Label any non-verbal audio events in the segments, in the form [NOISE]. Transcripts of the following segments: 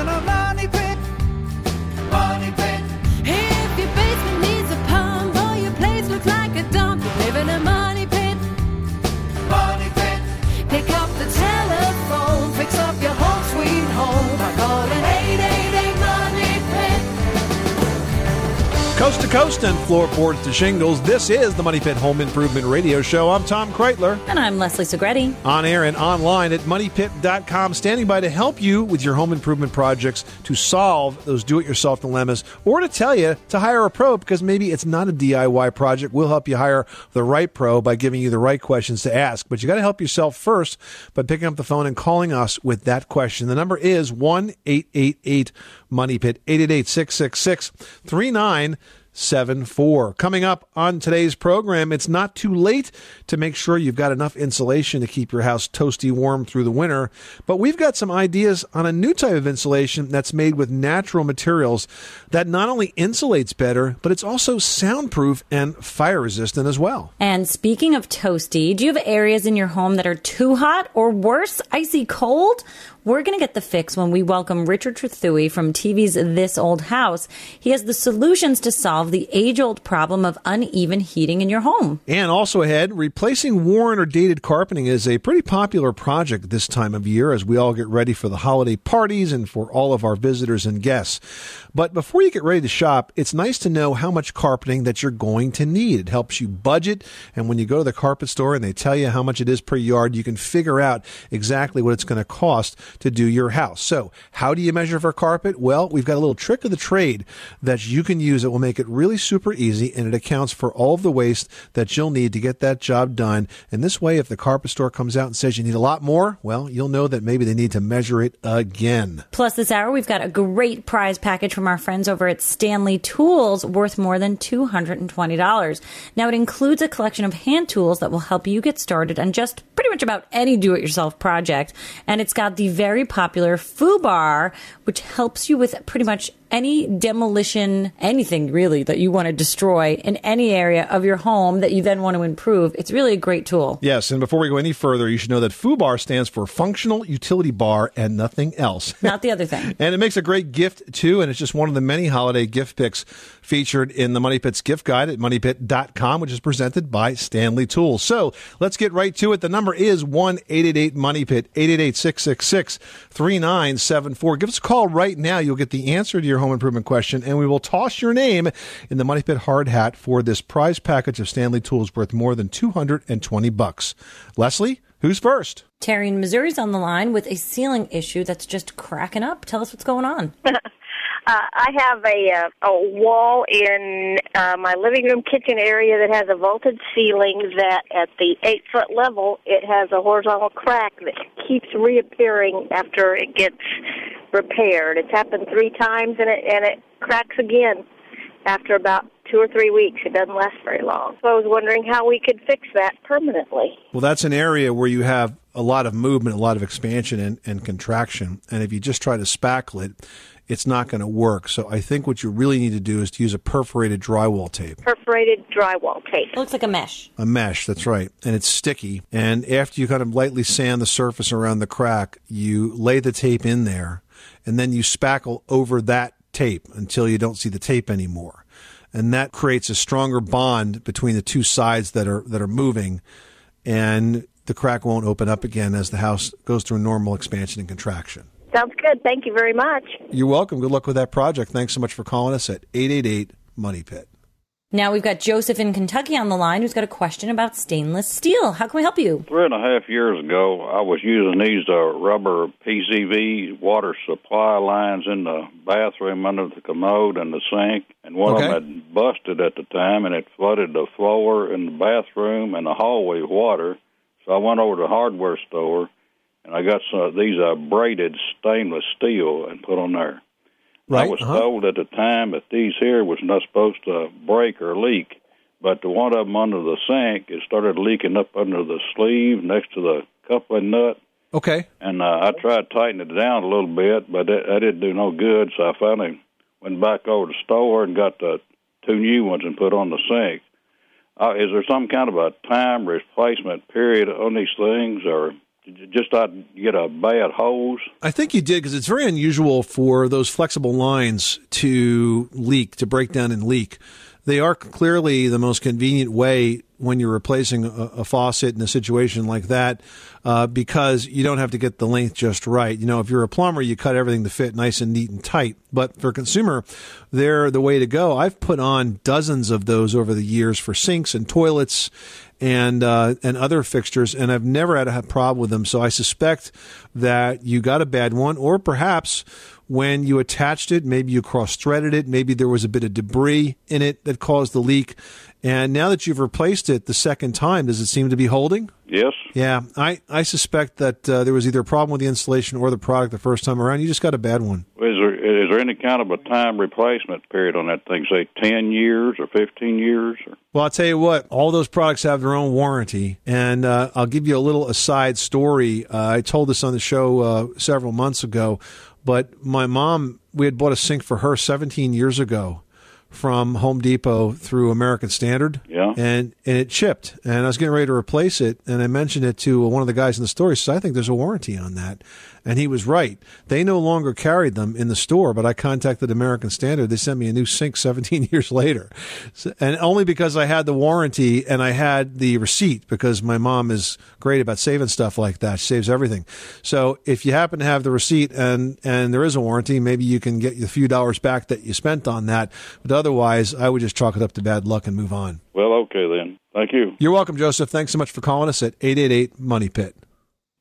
in a. Money Coast to coast and floorboards to shingles, this is the Money Pit Home Improvement Radio Show. I'm Tom Kraeutler. And I'm Leslie Segrete. On air and online at moneypit.com, standing by to help you with your home improvement projects to solve those do it yourself dilemmas or to tell you to hire a pro because maybe it's not a DIY project. We'll help you hire the right pro by giving you the right questions to ask. But you got to help yourself first by picking up the phone and calling us with that question. The number is 1 888 Money Pit, 888 666 3974. Coming up on today's program, it's not too late to make sure you've got enough insulation to keep your house toasty warm through the winter. But we've got some ideas on a new type of insulation that's made with natural materials that not only insulates better, but it's also soundproof and fire resistant as well. And speaking of toasty, do you have areas in your home that are too hot or worse, icy cold? We're going to get the fix when we welcome Richard Trethewey from TV's This Old House. He has the solutions to solve the age old problem of uneven heating in your home. And also ahead, replacing worn or dated carpeting is a pretty popular project this time of year as we all get ready for the holiday parties and for all of our visitors and guests. But before you get ready to shop, it's nice to know how much carpeting that you're going to need. It helps you budget. And when you go to the carpet store and they tell you how much it is per yard, you can figure out exactly what it's going to cost to do your house. So how do you measure for carpet? Well, we've got a little trick of the trade that you can use that will make it really super easy and it accounts for all of the waste that you'll need to get that job done. And this way, if the carpet store comes out and says you need a lot more, well, you'll know that maybe they need to measure it again. Plus, this hour, we've got a great prize package from our friends over at Stanley Tools worth more than $220. Now, it includes a collection of hand tools that will help you get started on just pretty much about any do it yourself project. And it's got the very popular FUBAR, which helps you with pretty much any demolition, anything really that you want to destroy in any area of your home that you then want to improve. It's really a great tool. Yes, and before we go any further, you should know that FUBAR stands for Functional Utility Bar and nothing else. Not the other thing. [LAUGHS] And it makes a great gift too, and it's just one of the many holiday gift picks featured in the Money Pit's gift guide at moneypit.com, which is presented by Stanley Tools. So let's get right to it. The number is 1 888 Money Pit, 888 666 3974. Give us a call right now. You'll get the answer to your home improvement question, and we will toss your name in the Money Pit hard hat for this prize package of Stanley Tools worth more than 220 bucks. Leslie, who's first? Terry in Missouri's on the line with a ceiling issue that's just cracking up. Tell us what's going on. [LAUGHS] Uh, I have a uh, a wall in uh, my living room kitchen area that has a vaulted ceiling that at the eight foot level it has a horizontal crack that keeps reappearing after it gets repaired. It's happened three times and it and it cracks again after about two or three weeks. It doesn't last very long. So I was wondering how we could fix that permanently. Well, that's an area where you have a lot of movement, a lot of expansion and, and contraction. And if you just try to spackle it, it's not going to work. So I think what you really need to do is to use a perforated drywall tape. Perforated drywall tape. It looks like a mesh. A mesh, that's right. And it's sticky. And after you kind of lightly sand the surface around the crack, you lay the tape in there and then you spackle over that tape until you don't see the tape anymore. And that creates a stronger bond between the two sides that are that are moving and the crack won't open up again as the house goes through normal expansion and contraction. Sounds good. Thank you very much. You're welcome. Good luck with that project. Thanks so much for calling us at 888 Money Pit. Now we've got Joseph in Kentucky on the line who's got a question about stainless steel. How can we help you? Three and a half years ago, I was using these uh, rubber PCV water supply lines in the bathroom under the commode and the sink, and one Okay. of them had busted at the time, and it flooded the floor in the bathroom and the hallway with water. So I went over to the hardware store, and I got some of these uh, braided stainless steel and put on there. I was Uh-huh. told at the time that these here was not supposed to break or leak, but the one of them under the sink, it started leaking up under the sleeve next to the coupling nut. Okay. And uh, I tried tightening it down a little bit, but that, that didn't do no good. So I finally went back over to the store and got the two new ones and put on the sink. Uh, is there some kind of a time replacement period on these things, or just I'd get a bad hose. I think you did because it's very unusual for those flexible lines to leak, to break down and leak. They are clearly the most convenient way when you're replacing a, a faucet in a situation like that uh, because you don't have to get the length just right. You know, if you're a plumber, you cut everything to fit nice and neat and tight. But for a consumer, they're the way to go. I've put on dozens of those over the years for sinks and toilets and uh, and other fixtures, and I've never had a problem with them. So I suspect that you got a bad one, or perhaps when you attached it, maybe you cross threaded it, maybe there was a bit of debris in it that caused the leak. And now that you've replaced it the second time, does it seem to be holding? Yes. Yeah, I, I suspect that uh, there was either a problem with the installation or the product the first time around. You just got a bad one. Is there is there any kind of a time replacement period on that thing? Say ten years or fifteen years? Or? Well, I'll tell you what, all those products have their own warranty. And uh, I'll give you a little aside story. Uh, I told this on the show uh, several months ago, but my mom, we had bought a sink for her 17 years ago from Home Depot through American Standard. Yeah. And and it chipped. And I was getting ready to replace it. And I mentioned it to one of the guys in the store. He says, I think there's a warranty on that. And he was right. They no longer carried them in the store, but I contacted American Standard. They sent me a new sink 17 [LAUGHS] years later. So, and only because I had the warranty and I had the receipt because my mom is great about saving stuff like that. She saves everything. So if you happen to have the receipt and, and there is a warranty, maybe you can get a few dollars back that you spent on that. But otherwise, I would just chalk it up to bad luck and move on. Well, okay then. Thank you. You're welcome, Joseph. Thanks so much for calling us at 888 Money Pit.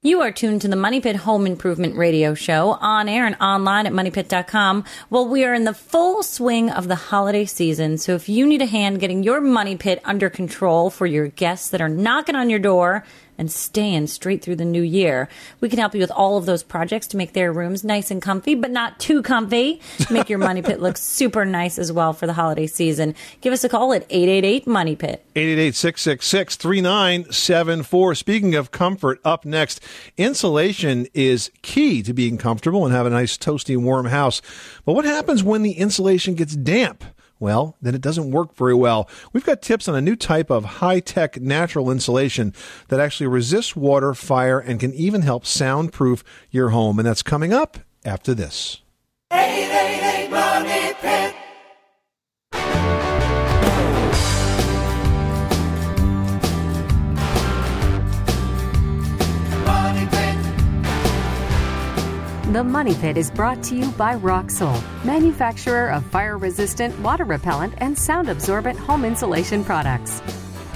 You are tuned to the Money Pit Home Improvement Radio Show on air and online at moneypit.com. Well, we are in the full swing of the holiday season. So if you need a hand getting your money pit under control for your guests that are knocking on your door and staying straight through the new year, we can help you with all of those projects to make their rooms nice and comfy, but not too comfy. Make your money pit look [LAUGHS] super nice as well for the holiday season. Give us a call at 888 Money Pit. 888-666-3974. Speaking of comfort, up next, insulation is key to being comfortable and have a nice toasty warm house. But what happens when the insulation gets damp? Well, then it doesn't work very well. We've got tips on a new type of high tech natural insulation that actually resists water, fire, and can even help soundproof your home. And that's coming up after this. The Money Pit is brought to you by Roxul, manufacturer of fire resistant, water repellent, and sound absorbent home insulation products.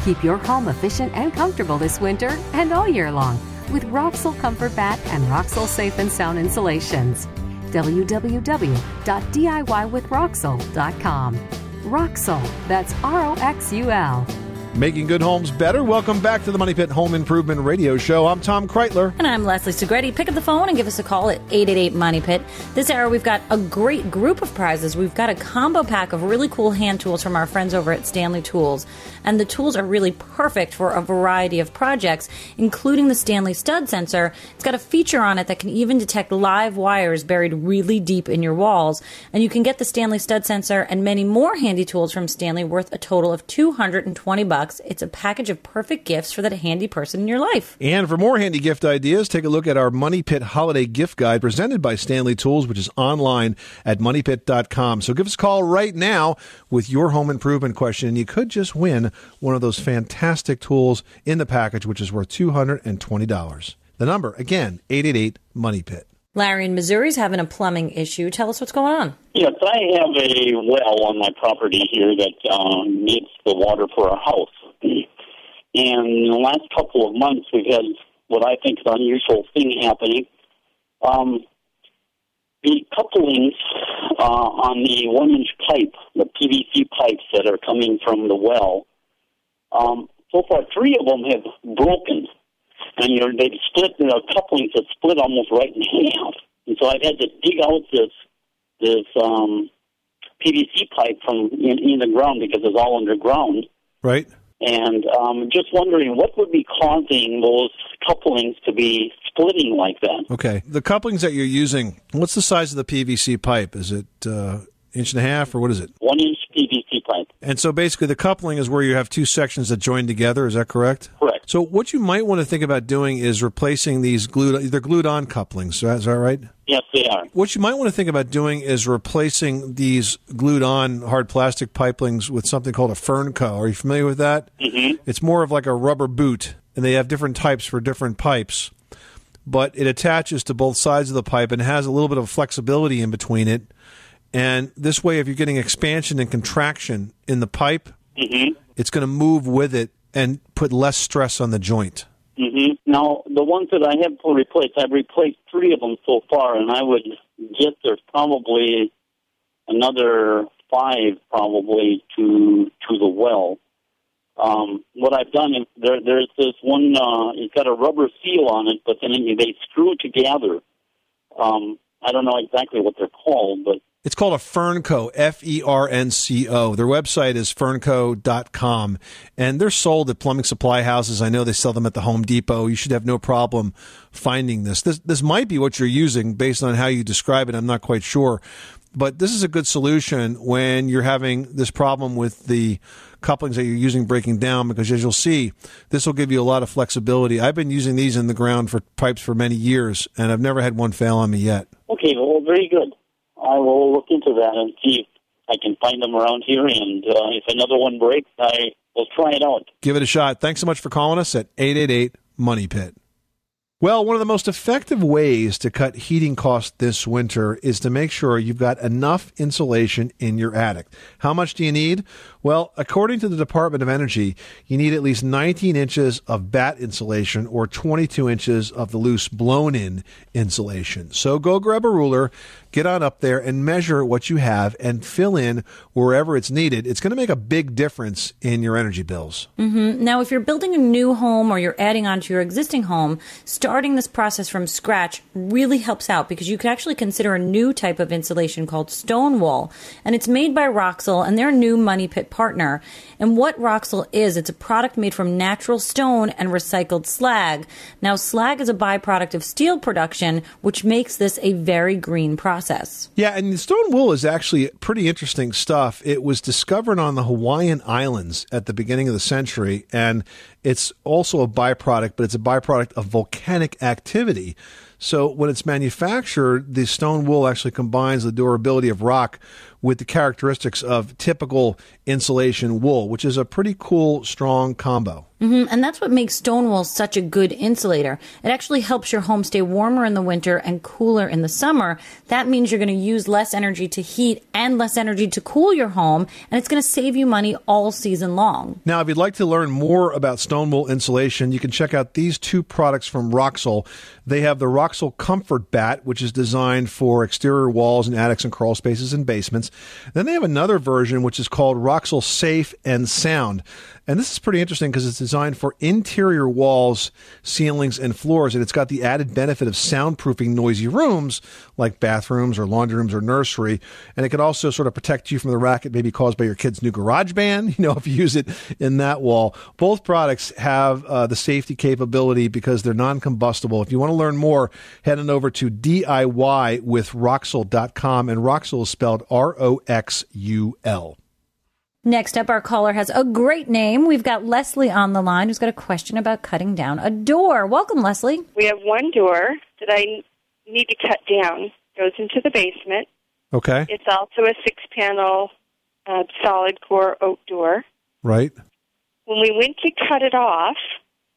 Keep your home efficient and comfortable this winter and all year long with Roxul Comfort Bat and Roxul Safe and Sound Insulations. www.diywithroxul.com. Roxul, that's R O X U L. Making good homes better. Welcome back to the Money Pit Home Improvement Radio Show. I'm Tom Kraeutler. And I'm Leslie Segrete. Pick up the phone and give us a call at 888 Money Pit. This hour, we've got a great group of prizes. We've got a combo pack of really cool hand tools from our friends over at Stanley Tools. And the tools are really perfect for a variety of projects, including the Stanley Stud Sensor. It's got a feature on it that can even detect live wires buried really deep in your walls. And you can get the Stanley Stud Sensor and many more handy tools from Stanley worth a total of 220 bucks. It's a package of perfect gifts for that handy person in your life. And for more handy gift ideas, take a look at our Money Pit Holiday Gift Guide presented by Stanley Tools, which is online at moneypit.com. So give us a call right now with your home improvement question, and you could just win one of those fantastic tools in the package, which is worth $220. The number, again, 888 Money Pit. Larry in Missouri is having a plumbing issue. Tell us what's going on. Yes, I have a well on my property here that uh, needs the water for a house. And in the last couple of months, we've had what I think is an unusual thing happening. Um, the couplings uh, on the one-inch pipe, the PVC pipes that are coming from the well, um, so far three of them have broken, and you know they've split. The couplings have split almost right in half, and so I've had to dig out this this um, PVC pipe from in, in the ground because it's all underground. Right? And um, just wondering what would be causing those couplings to be splitting like that. Okay. The couplings that you're using, what's the size of the PVC pipe? Is it uh, inch and a half, or what is it? One inch PVC pipe. And so basically, the coupling is where you have two sections that join together. Is that correct? Correct. So what you might want to think about doing is replacing these glued they're glued on couplings. So is that right? Yes, they are. What you might want to think about doing is replacing these glued on hard plastic pipelings with something called a Fernco. Are you familiar with that? hmm It's more of like a rubber boot, and they have different types for different pipes. But it attaches to both sides of the pipe and has a little bit of flexibility in between it. And this way, if you're getting expansion and contraction in the pipe, hmm it's going to move with it and put less stress on the joint. hmm Now, the ones that I have replaced, I've replaced three of them so far, and I would guess there's probably another five probably to to the well. Um, what I've done is there, there's this one. Uh, it's got a rubber seal on it, but then they screw together. Um, I don't know exactly what they're called, but It's called a Fernco, F E R N C O. Their website is fernco.com, and they're sold at plumbing supply houses. I know they sell them at the Home Depot. You should have no problem finding this. This, this might be what you're using based on how you describe it. I'm not quite sure. But this is a good solution when you're having this problem with the couplings that you're using breaking down because as you'll see, this will give you a lot of flexibility. I've been using these in the ground for pipes for many years, and I've never had one fail on me yet. okay, well, very good. I will look into that and see if I can find them around here, and uh, if another one breaks, I will try it out. Give it a shot. Thanks so much for calling us at 888 Money Pit. Well, one of the most effective ways to cut heating costs this winter is to make sure you've got enough insulation in your attic. How much do you need? Well, according to the Department of Energy, you need at least 19 inches of bat insulation or 22 inches of the loose blown in insulation. So go grab a ruler, get on up there and measure what you have and fill in wherever it's needed. It's going to make a big difference in your energy bills. Mm-hmm. Now, if you're building a new home or you're adding on to your existing home, starting this process from scratch really helps out because you could actually consider a new type of insulation called stone. And it's made by Roxul and they're new Money Pit partner. And what Roxul is, it's a product made from natural stone and recycled slag. Now, slag is a byproduct of steel production, which makes this a very green process. Yeah, and the stone wool is actually pretty interesting stuff. It was discovered on the Hawaiian Islands at the beginning of the century, and it's also a byproduct, but it's a byproduct of volcanic activity. So when it's manufactured, the stone wool actually combines the durability of rock with the characteristics of typical insulation wool, which is a pretty cool, strong combo. Mhm, And that's what makes stone wool such a good insulator. It actually helps your home stay warmer in the winter and cooler in the summer. That means you're going to use less energy to heat and less energy to cool your home, and it's going to save you money all season long. Now, if you'd like to learn more about stone wool insulation, you can check out these two products from Roxul. They have the Roxul Comfort Bat, which is designed for exterior walls and attics and crawl spaces and basements. Then they have another version, which is called Roxul Safe and Sound. And this is pretty interesting because it's designed for interior walls, ceilings, and floors. And it's got the added benefit of soundproofing noisy rooms like bathrooms or laundry rooms or nursery. And it can also sort of protect you from the racket maybe caused by your kid's new garage band, [LAUGHS] you know, if you use it in that wall. Both products have uh, the safety capability because they're non combustible. If you want to learn more, head on over to DIY with. And Roxul is spelled R O X U L. Next up, our caller has a great name. We've got Leslie on the line who's got a question about cutting down a door. Welcome, Leslie. We have one door that I need to cut down. Goes into the basement. Okay. It's also a six-panel uh, solid core oak door. Right. When we went to cut it off,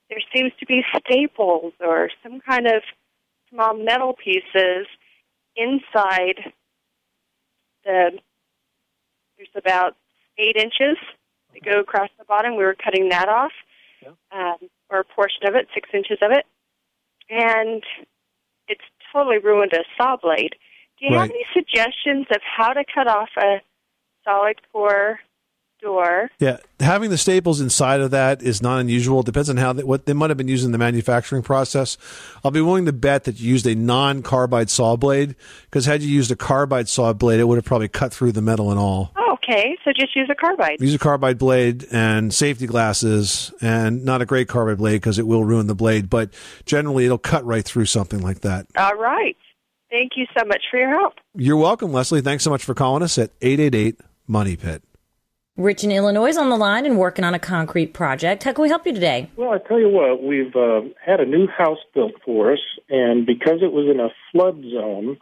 there seems to be staples or some kind of small metal pieces inside the. There's about eight inches that go across the bottom. We were cutting that off, um, or a portion of it, six inches of it, and it's totally ruined a saw blade. Do you have any suggestions of how to cut off a solid core door? Yeah, having the staples inside of that is not unusual. It depends on how they, what they might have been using the manufacturing process. I'll be willing to bet that you used a non-carbide saw blade because had you used a carbide saw blade, it would have probably cut through the metal and all. Oh, okay, so just use a carbide. Use a carbide blade and safety glasses, and not a great carbide blade because it will ruin the blade. But generally, it'll cut right through something like that. All right. Thank you so much for your help. You're welcome, Leslie. Thanks so much for calling us at eight eight eight Money Pit. Rich in Illinois is on the line and working on a concrete project. How can we help you today? Well, I tell you what, we've uh, had a new house built for us, and because it was in a flood zone,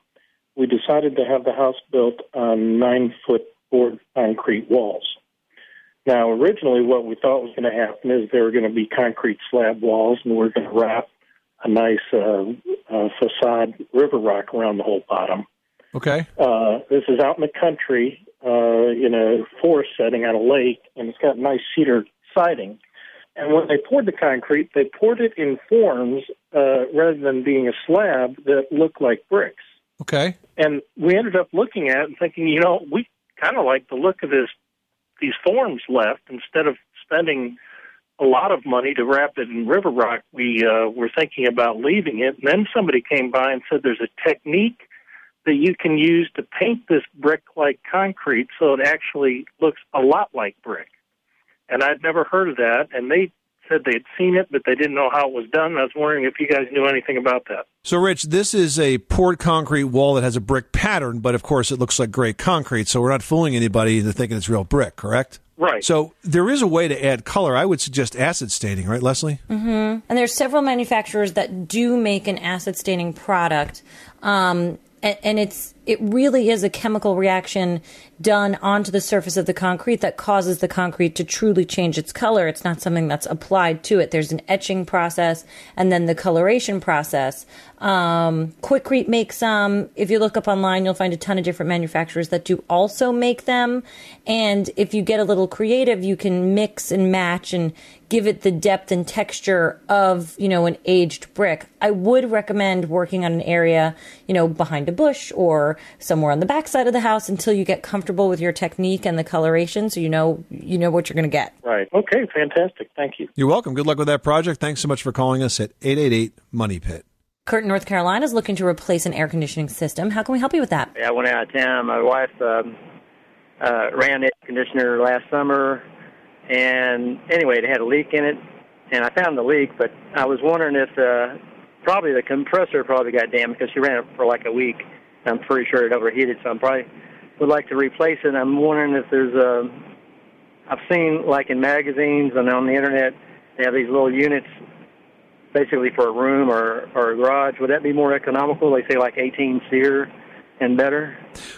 we decided to have the house built on nine foot board concrete walls. Now, originally, what we thought was going to happen is there were going to be concrete slab walls, and we're going to wrap a nice uh, uh, facade river rock around the whole bottom. Okay. Uh, this is out in the country, uh, in a forest setting on a lake, and it's got nice cedar siding. And when they poured the concrete, they poured it in forms uh, rather than being a slab that looked like bricks. Okay. And we ended up looking at it and thinking, you know, we kind of like the look of this these forms left instead of spending a lot of money to wrap it in river rock. We uh, were thinking about leaving it, and then somebody came by and said there's a technique that you can use to paint this brick-like concrete so it actually looks a lot like brick. And I'd never heard of that, and they said they'd seen it, but they didn't know how it was done. I was wondering if you guys knew anything about that. So, Rich, this is a poured concrete wall that has a brick pattern, but of course it looks like gray concrete, so we're not fooling anybody into thinking it's real brick, correct? Right. So there is a way to add color. I would suggest acid staining, right, Leslie? Mm-hmm. And there's several manufacturers that do make an acid staining product. Um, and, and it's it really is a chemical reaction done onto the surface of the concrete that causes the concrete to truly change its color. It's not something that's applied to it. There's an etching process and then the coloration process. Um, Quikrete makes some. If you look up online, you'll find a ton of different manufacturers that do also make them. And if you get a little creative, you can mix and match and give it the depth and texture of, you know, an aged brick. I would recommend working on an area, you know, behind a bush or somewhere on the back side of the house until you get comfortable with your technique and the coloration so you know you know what you're going to get. Right. Okay, fantastic. Thank you. You're welcome. Good luck with that project. Thanks so much for calling us at 888 Money Pit. Kurt in North Carolina is looking to replace an air conditioning system. How can we help you with that? Yeah, I went out of town. My wife um, uh, ran the air conditioner last summer, and anyway, it had a leak in it, and I found the leak. But I was wondering if uh, probably the compressor probably got damaged because she ran it for like a week. I'm pretty sure it overheated, so I probably would like to replace it. I'm wondering if there's a. I've seen like in magazines and on the internet, they have these little units basically for a room or, or a garage. Would that be more economical? They say like 18 SEER and better.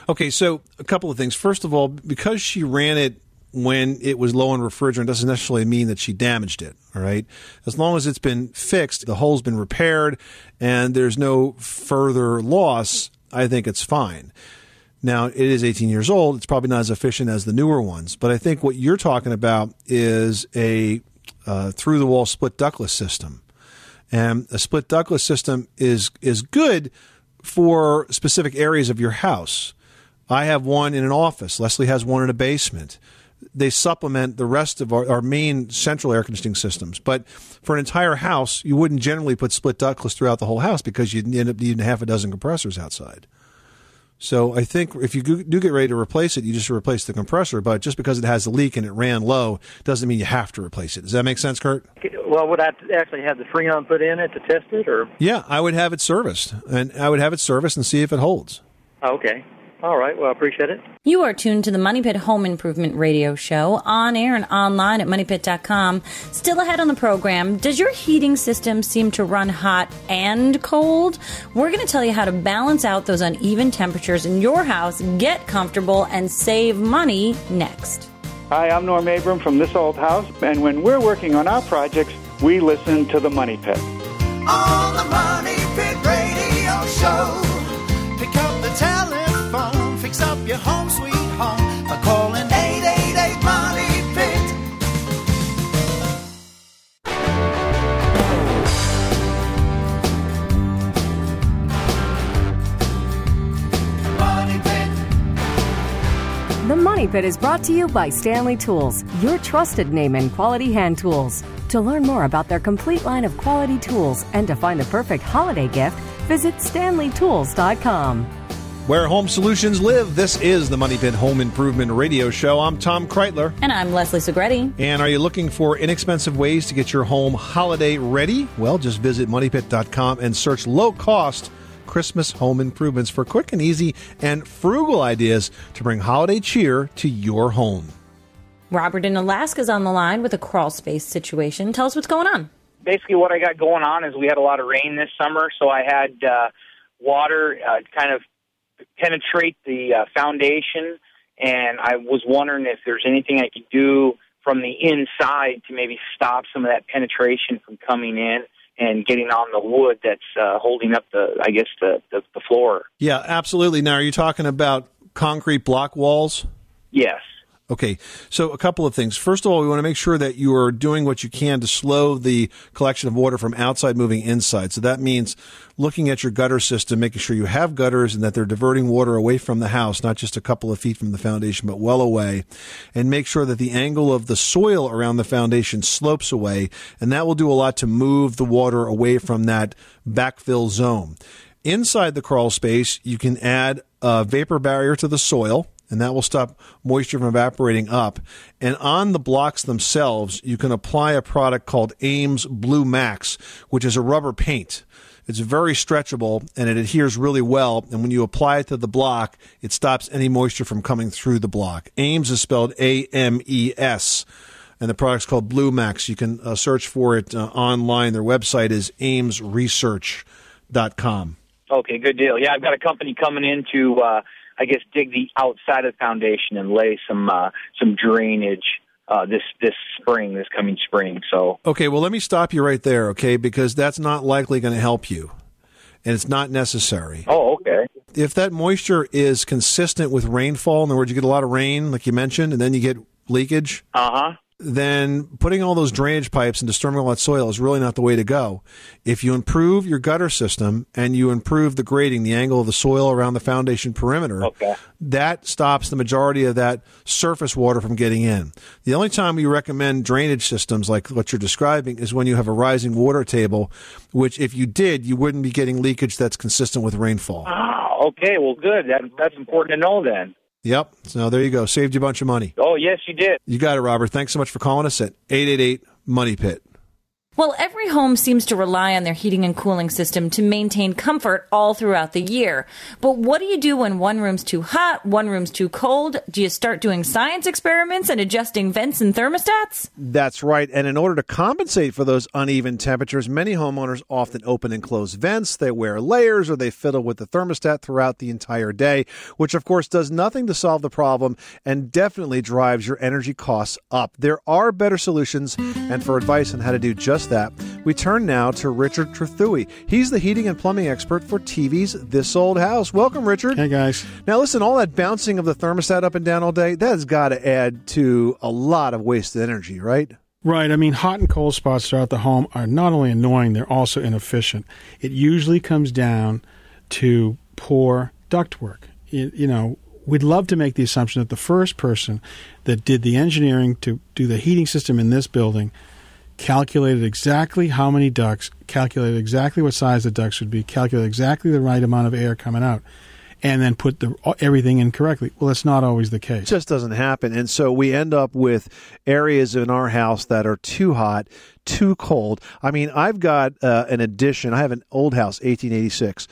Okay, so a couple of things. First of all, because she ran it when it was low on refrigerant doesn't necessarily mean that she damaged it. All right. As long as it's been fixed, the hole's been repaired, and there's no further loss, I think it's fine. Now, it is 18 years old. It's probably not as efficient as the newer ones, but I think what you're talking about is a uh, through the wall split ductless system. And a split ductless system is is good for specific areas of your house. I have one in an office. Leslie has one in a basement. They supplement the rest of our, our main central air conditioning systems. But for an entire house, you wouldn't generally put split ductless throughout the whole house because you'd end up needing half a dozen compressors outside. So I think if you do get ready to replace it, you just replace the compressor. But just because it has a leak and it ran low doesn't mean you have to replace it. Does that make sense, Kurt? Well, would I actually have the Freon put in it to test it, or? Yeah, I would have it serviced, and I would have it serviced and see if it holds. Okay. All right. Well, I appreciate it. You are tuned to the Money Pit Home Improvement Radio Show on air and online at moneypit.com. Still ahead on the program, does your heating system seem to run hot and cold? We're going to tell you how to balance out those uneven temperatures in your house, get comfortable, and save money next. Hi, I'm Norm Abram from This Old House, and when we're working on our projects, we listen to the Money Pit. On the Money Pit Radio Show. The Money Pit is brought to you by Stanley Tools, your trusted name in quality hand tools. To learn more about their complete line of quality tools and to find the perfect holiday gift, visit stanleytools.com. Where home solutions live, this is the Money Pit Home Improvement Radio Show. I'm Tom Kraeutler. And I'm Leslie Segrete. And are you looking for inexpensive ways to get your home holiday ready? Well, just visit moneypit.com and search low cost Christmas home improvements for quick and easy and frugal ideas to bring holiday cheer to your home. Robert in Alaska is on the line with a crawl space situation. Tell us what's going on. basically what I got going on is we had a lot of rain this summer, so I had uh, water uh, kind of penetrate the uh, foundation, and I was wondering if there's anything I could do from the inside to maybe stop some of that penetration from coming in and getting on the wood that's uh, holding up the, I guess, the, the, the floor. Yeah, absolutely. Now, are you talking about concrete block walls? Yes. Okay, so a couple of things. First of all, we want to make sure that you are doing what you can to slow the collection of water from outside moving inside. So that means looking at your gutter system, making sure you have gutters and that they're diverting water away from the house, not just a couple of feet from the foundation, but well away. And make sure that the angle of the soil around the foundation slopes away. And that will do a lot to move the water away from that backfill zone. Inside the crawl space, you can add a vapor barrier to the soil and that will stop moisture from evaporating up. And on the blocks themselves, you can apply a product called Ames Blue Max, which is a rubber paint. It's very stretchable and it adheres really well. And when you apply it to the block, it stops any moisture from coming through the block. Ames is spelled A M E S. And the product's called Blue Max. You can uh, search for it uh, online. Their website is amesresearch.com. Okay, good deal. Yeah, I've got a company coming in to, uh, I guess, dig the outside of the foundation and lay some uh, some drainage uh, this this spring, this coming spring. So Okay, well, let me stop you right there, okay? Because that's not likely going to help you. And it's not necessary. Oh, okay. If that moisture is consistent with rainfall, in other words, you get a lot of rain, like you mentioned, and then you get leakage, uh huh. Then putting all those drainage pipes and disturbing all that soil is really not the way to go. If you improve your gutter system and you improve the grading, the angle of the soil around the foundation perimeter, Okay. that stops the majority of that surface water from getting in. The only time we recommend drainage systems like what you're describing is when you have a rising water table, which if you did, you wouldn't be getting leakage that's consistent with rainfall. Ah, okay. Well, good. That that's important to know then. Yep. So there you go. Saved you a bunch of money. Oh, yes, you did. You got it, Robert. Thanks so much for calling us at 888 Money Pit. Well, every home seems to rely on their heating and cooling system to maintain comfort all throughout the year. But what do you do when one room's too hot, one room's too cold? Do you start doing science experiments and adjusting vents and thermostats? That's right. And in order to compensate for those uneven temperatures, many homeowners often open and close vents. They wear layers or they fiddle with the thermostat throughout the entire day, which of course does nothing to solve the problem and definitely drives your energy costs up. There are better solutions, and for advice on how to do just that, we turn now to Richard Trethewey. He's the heating and plumbing expert for TV's This Old House. Welcome, Richard. Hey, guys. Now, listen, all that bouncing of the thermostat up and down all day, that has got to add to a lot of wasted energy, right? Right. I mean, hot and cold spots throughout the home are not only annoying, they're also inefficient. It usually comes down to poor ductwork. You, you know, we'd love to make the assumption that the first person that did the engineering to do the heating system in this building calculated exactly how many ducts, calculated exactly what size the ducts would be, calculated exactly the right amount of air coming out, and then put the everything in correctly. Well, that's not always the case. It just doesn't happen. And so we end up with areas in our house that are too hot, too cold. I mean, I've got uh, an addition. I have an old house, 1886.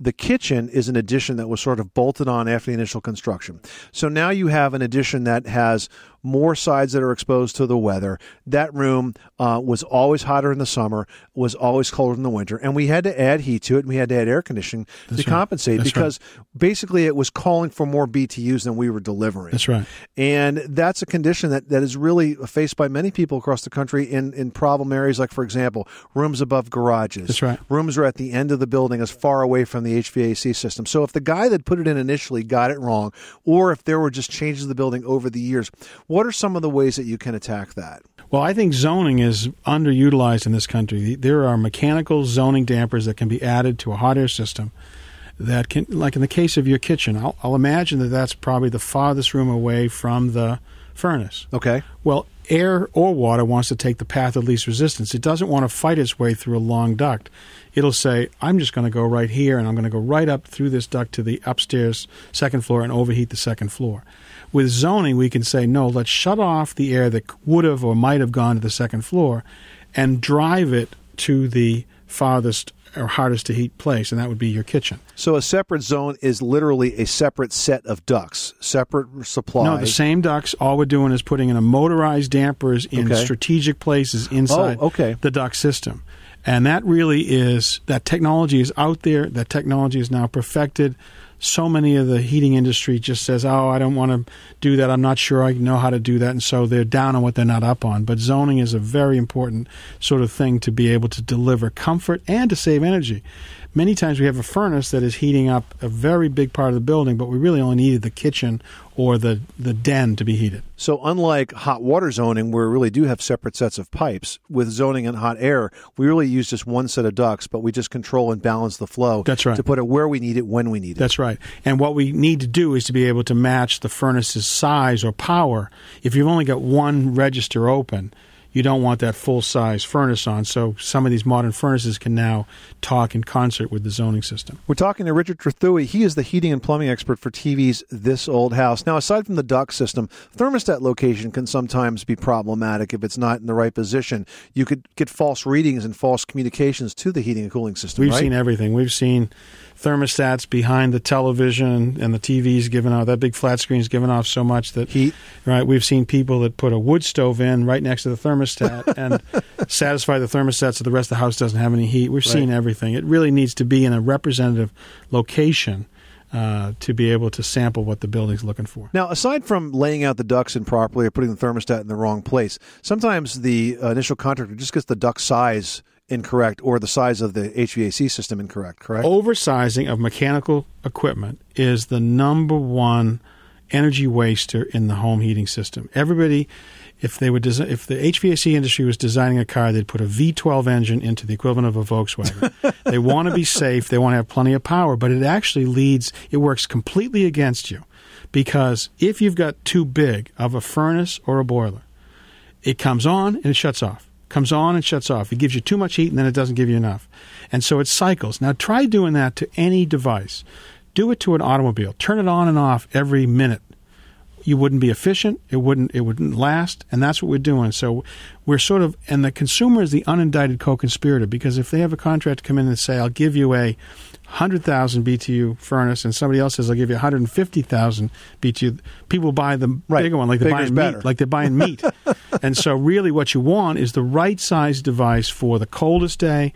The kitchen is an addition that was sort of bolted on after the initial construction. So now you have an addition that has more sides that are exposed to the weather. That room uh, was always hotter in the summer, was always colder in the winter, and we had to add heat to it. and We had to add air conditioning That's to right. compensate That's because basically it was calling for more BTUs than we were delivering. That's right. And that's a condition that, that is really faced by many people across the country in, in problem areas like, for example, rooms above garages. That's right. Rooms are at the end of the building as far away from the HVAC system. So if the guy that put it in initially got it wrong, or if there were just changes to the building over the years, what are some of the ways that you can attack that? Well, I think zoning is underutilized in this country. There are mechanical zoning dampers that can be added to a hot air system that can, like in the case of your kitchen, I'll, I'll imagine that that's probably the farthest room away from the furnace. Okay. Well, air or water wants to take the path of least resistance. It doesn't want to fight its way through a long duct. It'll say, I'm just going to go right here and I'm going to go right up through this duct to the upstairs second floor and overheat the second floor. With zoning, we can say, no, let's shut off the air that would have or might have gone to the second floor and drive it to the farthest or hardest to heat place, and that would be your kitchen. So a separate zone is literally a separate set of ducts, separate supply. No, the same ducts. All we're doing is putting in a motorized dampers in Okay. strategic places oh, inside Oh, okay. the duct system. And that really is that technology is out there. That technology is now perfected. So many of the heating industry just says, "Oh, I don't want to do that. I'm not sure I know how to do that," and so they're down on what they're not up on. But zoning is a very important sort of thing to be able to deliver comfort and to save energy. Many times we have a furnace that is heating up a very big part of the building, but we really only needed the kitchen or the, the den to be heated. So, unlike hot water zoning, where we really do have separate sets of pipes, with zoning and hot air, we really use just one set of ducts, but we just control and balance the flow. That's right. To put it where we need it, when we need it. That's right. And what we need to do is to be able to match the furnace's size or power. If you've only got one register open, you don't want that full size furnace on. So some of these modern furnaces can now talk in concert with the zoning system. We're talking to Richard Trethewey. He is the heating and plumbing expert for TV's This Old House. Now, aside from the duct system, thermostat location can sometimes be problematic if it's not in the right position. You could get false readings and false communications to the heating and cooling system. We've right? seen everything. We've seen thermostats behind the television and the TVs giving off that big flat screen's giving off so much that heat. Right. We've seen people that put a wood stove in right next to the thermostat [LAUGHS] and satisfy the thermostat so the rest of the house doesn't have any heat. We've seen everything. It really needs to be in a representative location uh, to be able to sample what the building's looking for. Now, aside from laying out the ducts improperly or putting the thermostat in the wrong place, sometimes the uh, initial contractor just gets the duct size incorrect or the size of the HVAC system incorrect, correct? Oversizing of mechanical equipment is the number one energy waster in the home heating system. Everybody, if they would desi- if the HVAC industry was designing a car, they'd put a V12 engine into the equivalent of a Volkswagen. [LAUGHS] they want to be safe. They want to have plenty of power, but it actually leads. It works completely against you because if you've got too big of a furnace or a boiler, it comes on and it shuts off. Comes on and shuts off. It gives you too much heat and then it doesn't give you enough. And so it cycles. Now try doing that to any device. Do it to an automobile. Turn it on and off every minute. You wouldn't be efficient. It wouldn't it wouldn't last. And that's what we're doing. So we're sort of and the consumer is the unindicted co-conspirator because if they have a contract to come in and say, I'll give you a 100,000 BTU furnace and somebody else says I'll give you 150,000 BTU, people buy the bigger one like they're Bigger's buying better. meat, like they're buying meat. [LAUGHS] and so really what you want is the right size device for the coldest day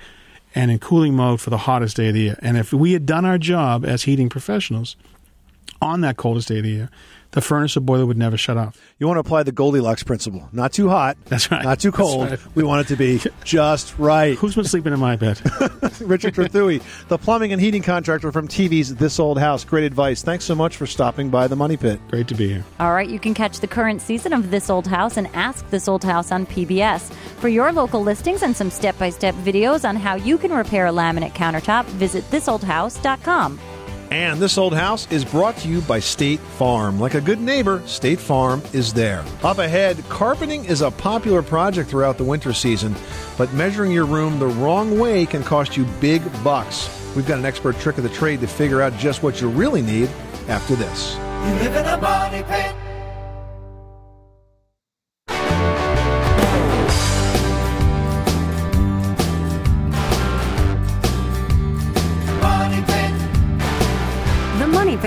and in cooling mode for the hottest day of the year. And if we had done our job as heating professionals on that coldest day of the year, the furnace or boiler would never shut off. You want to apply the Goldilocks principle. Not too hot. [LAUGHS] That's right. Not too cold. right. We want it to be [LAUGHS] just right. Who's been sleeping in my bed? [LAUGHS] Richard Trethewey, the plumbing and heating contractor from TV's This Old House. Great advice. Thanks so much for stopping by the Money Pit. Great to be here. All right, you can catch the current season of This Old House and Ask This Old House on PBS. For your local listings and some step by step videos on how you can repair a laminate countertop, visit thisoldhouse.com. And This Old House is brought to you by State Farm. Like a good neighbor, State Farm is there. Up ahead, carpeting is a popular project throughout the winter season, but measuring your room the wrong way can cost you big bucks. We've got an expert trick of the trade to figure out just what you really need after this. You live in a money pit.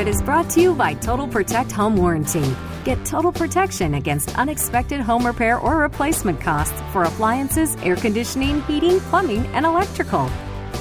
Pit is brought to you by Total Protect Home Warranty. Get total protection against unexpected home repair or replacement costs for appliances, air conditioning, heating, plumbing, and electrical.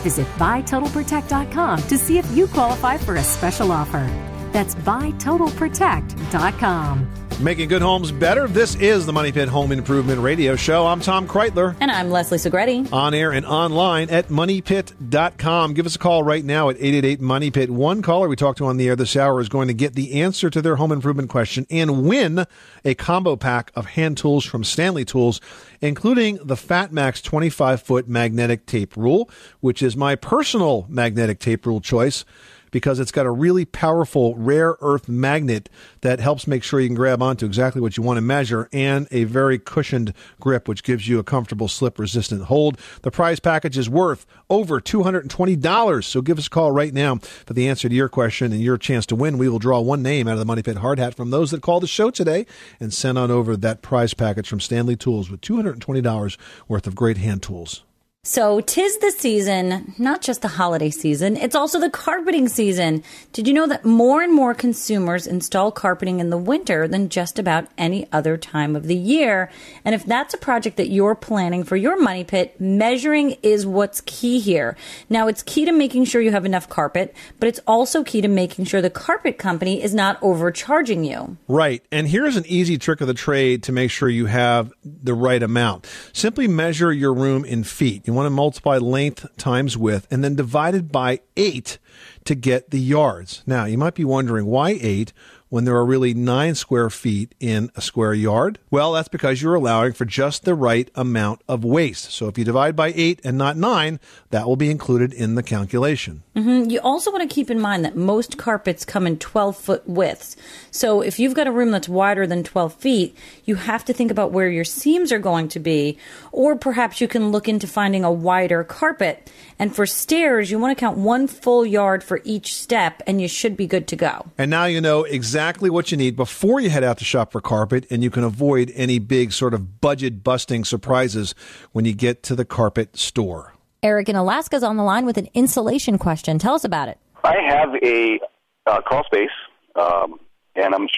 Visit buytotalprotect.com to see if you qualify for a special offer. That's buytotalprotect.com. Making good homes better. This is the Money Pit Home Improvement Radio Show. I'm Tom Kraeutler. And I'm Leslie Segrete. On air and online at moneypit.com. Give us a call right now at 888 Money Pit. One caller we talked to on the air this hour is going to get the answer to their home improvement question and win a combo pack of hand tools from Stanley Tools, including the FatMax 25 foot magnetic tape rule, which is my personal magnetic tape rule choice because it's got a really powerful rare earth magnet that helps make sure you can grab onto exactly what you want to measure and a very cushioned grip which gives you a comfortable slip resistant hold. The prize package is worth over $220. So give us a call right now for the answer to your question and your chance to win. We will draw one name out of the Money Pit hard hat from those that call the show today and send on over that prize package from Stanley Tools with $220 worth of great hand tools. So, tis the season, not just the holiday season, it's also the carpeting season. Did you know that more and more consumers install carpeting in the winter than just about any other time of the year? And if that's a project that you're planning for your money pit, measuring is what's key here. Now, it's key to making sure you have enough carpet, but it's also key to making sure the carpet company is not overcharging you. Right. And here's an easy trick of the trade to make sure you have the right amount. Simply measure your room in feet. You want to multiply length times width and then divide it by eight to get the yards. Now, you might be wondering why eight when there are really nine square feet in a square yard? Well, that's because you're allowing for just the right amount of waste. So if you divide by eight and not nine, that will be included in the calculation. Hmm You also want to keep in mind that most carpets come in 12 foot widths. So if you've got a room that's wider than 12 feet, you have to think about where your seams are going to be, or perhaps you can look into finding a wider carpet. And for stairs, you want to count one full yard for each step, and you should be good to go. And now you know exactly what you need before you head out to shop for carpet, and you can avoid any big sort of budget busting surprises when you get to the carpet store. Eric in Alaska's on the line with an insulation question. Tell us about it. I have a uh, crawl space, um, and I'm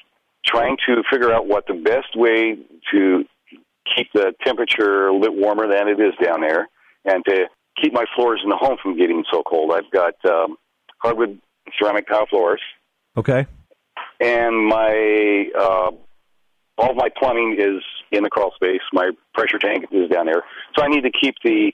trying to figure out what the best way to keep the temperature a little bit warmer than it is down there, and to keep my floors in the home from getting so cold. I've got um, hardwood ceramic tile floors, Okay. and my uh, all of my plumbing is in the crawl space. My pressure tank is down there, so I need to keep the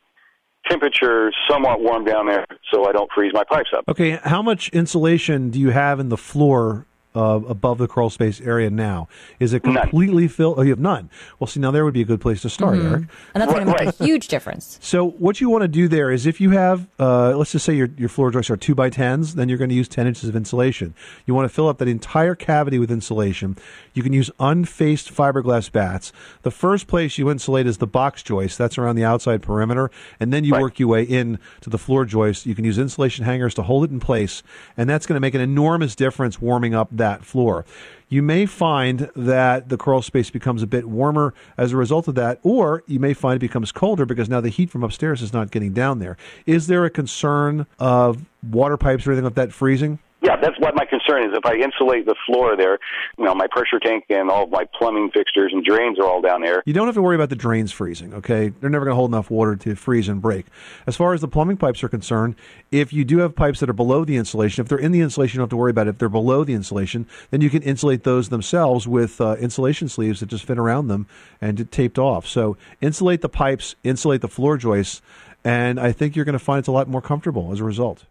temperature somewhat warm down there so I don't freeze my pipes up. Okay, how much insulation do you have in the floor uh, above the crawl space area now? Is it completely filled? Oh, you have none. Well, see, now there would be a good place to start, Mhm. Eric. And that's going to make a huge difference. So what you want to do there is if you have, uh, let's just say your, your floor joists are two by tens, then you're going to use 10 inches of insulation. You want to fill up that entire cavity with insulation. You can use unfaced fiberglass batts. The first place you insulate is the box joist. That's around the outside perimeter. And then you work your way in to the floor joist. You can use insulation hangers to hold it in place. And that's going to make an enormous difference warming up that floor. You may find that the crawl space becomes a bit warmer as a result of that, or you may find it becomes colder because now the heat from upstairs is not getting down there. Is there a concern of water pipes or anything like that freezing? Yeah, that's what my concern is. If I insulate the floor there, you know, my pressure tank and all of my plumbing fixtures and drains are all down there. You don't have to worry about the drains freezing, okay? They're never going to hold enough water to freeze and break. As far as the plumbing pipes are concerned, if you do have pipes that are below the insulation, if they're in the insulation, you don't have to worry about it. If they're below the insulation, then you can insulate those themselves with uh, insulation sleeves that just fit around them and taped off. So insulate the pipes, insulate the floor joists, and I think you're going to find it's a lot more comfortable as a result.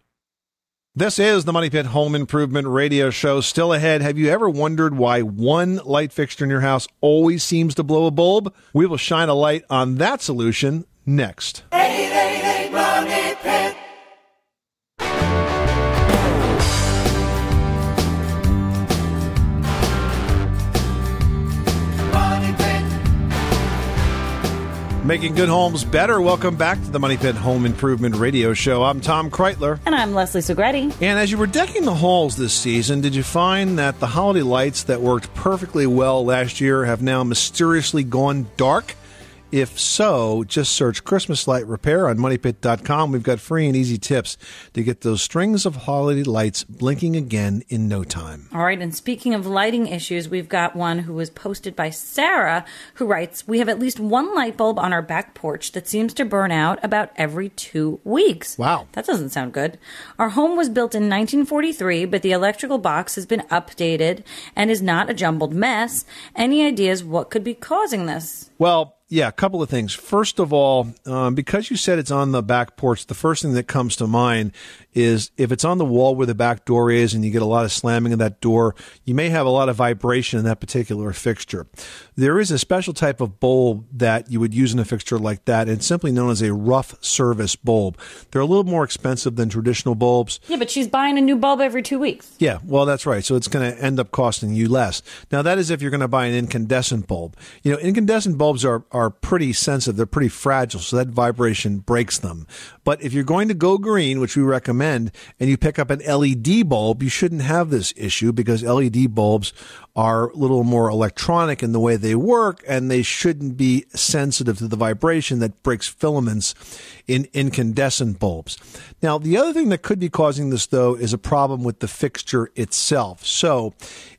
This is the Money Pit Home Improvement Radio Show. Still ahead. Have you ever wondered why one light fixture in your house always seems to blow a bulb? We will shine a light on that solution next. 888 Money Making good homes better. Welcome back to the Money Pit Home Improvement Radio Show. I'm Tom Kraeutler. And I'm Leslie Segrete. And as you were decking the halls this season, did you find that the holiday lights that worked perfectly well last year have now mysteriously gone dark? If so, just search Christmas Light Repair on MoneyPit.com. We've got free and easy tips to get those strings of holiday lights blinking again in no time. All right, and speaking of lighting issues, we've got one who was posted by Sarah who writes We have at least one light bulb on our back porch that seems to burn out about every two weeks. Wow. That doesn't sound good. Our home was built in 1943, but the electrical box has been updated and is not a jumbled mess. Any ideas what could be causing this? Well, yeah, a couple of things. First of all, um, because you said it's on the back porch, the first thing that comes to mind is if it's on the wall where the back door is and you get a lot of slamming of that door, you may have a lot of vibration in that particular fixture. There is a special type of bulb that you would use in a fixture like that. and It's simply known as a rough service bulb. They're a little more expensive than traditional bulbs. Yeah, but she's buying a new bulb every two weeks. Yeah, well, that's right. So it's going to end up costing you less. Now, that is if you're going to buy an incandescent bulb. You know, incandescent bulbs are, are pretty sensitive. They're pretty fragile, so that vibration breaks them. But if you're going to go green, which we recommend, recommend, and you pick up an LED bulb, you shouldn't have this issue because LED bulbs are a little more electronic in the way they work, and they shouldn't be sensitive to the vibration that breaks filaments in incandescent bulbs. Now, the other thing that could be causing this, though, is a problem with the fixture itself. So,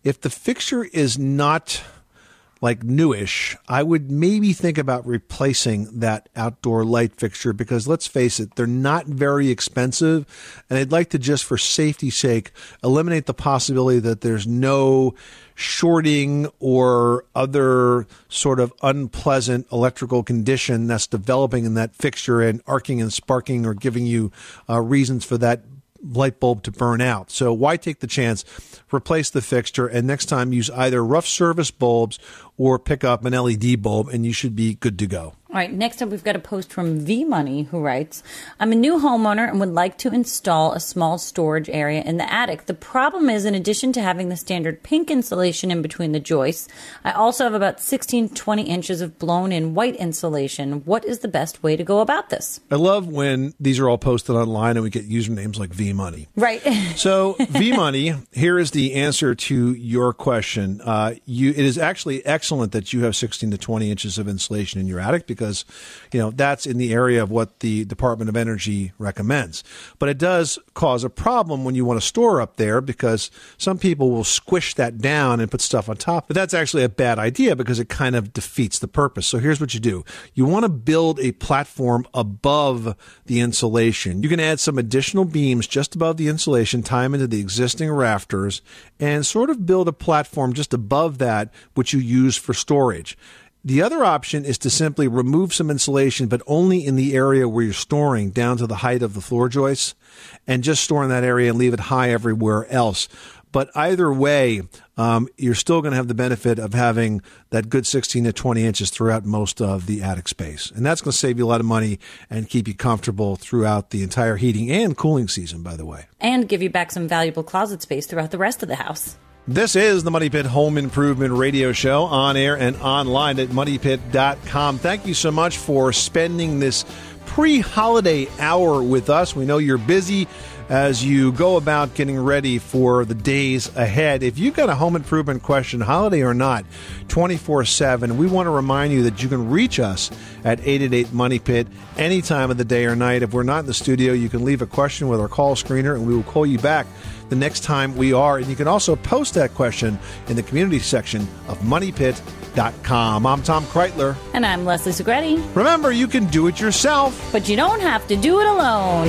if the fixture is not like newish, I would maybe think about replacing that outdoor light fixture because let's face it, they're not very expensive. And I'd like to just for safety's sake eliminate the possibility that there's no shorting or other sort of unpleasant electrical condition that's developing in that fixture and arcing and sparking or giving you uh, reasons for that light bulb to burn out. So why take the chance? Replace the fixture and next time use either rough service bulbs or pick up an LED bulb and you should be good to go. All right, next up, we've got a post from V Money who writes I'm a new homeowner and would like to install a small storage area in the attic. The problem is, in addition to having the standard pink insulation in between the joists, I also have about 16 20 inches of blown in white insulation. What is the best way to go about this? I love when these are all posted online and we get usernames like V Money. Right. [LAUGHS] So V Money, here is the answer to your question. Uh, you, it is actually excellent that you have 16 to 20 inches of insulation in your attic because you know that's in the area of what the Department of Energy recommends. But it does cause a problem when you want to store up there because some people will squish that down and put stuff on top. But that's actually a bad idea because it kind of defeats the purpose. So here's what you do. You want to build a platform above the insulation. You can add some additional beams just above the insulation, tie them into the existing rafters, and sort of build a platform just above that, which you use for storage. The other option is to simply remove some insulation, but only in the area where you're storing down to the height of the floor joists and just store in that area and leave it high everywhere else. But either way, um, you're still going to have the benefit of having that good 16 to 20 inches throughout most of the attic space. And that's going to save you a lot of money and keep you comfortable throughout the entire heating and cooling season, by the way. And give you back some valuable closet space throughout the rest of the house. This is the Money Pit Home Improvement Radio Show on air and online at moneypit.com. Thank you so much for spending this pre holiday hour with us. We know you're busy as you go about getting ready for the days ahead. If you've got a home improvement question, holiday or not, 24 7, we want to remind you that you can reach us at 888 Money Pit any time of the day or night. If we're not in the studio, you can leave a question with our call screener and we will call you back the next time we are. And you can also post that question in the community section of moneypit.com. I'm Tom Kraeutler. And I'm Leslie Segrete. Remember, you can do it yourself, but you don't have to do it alone.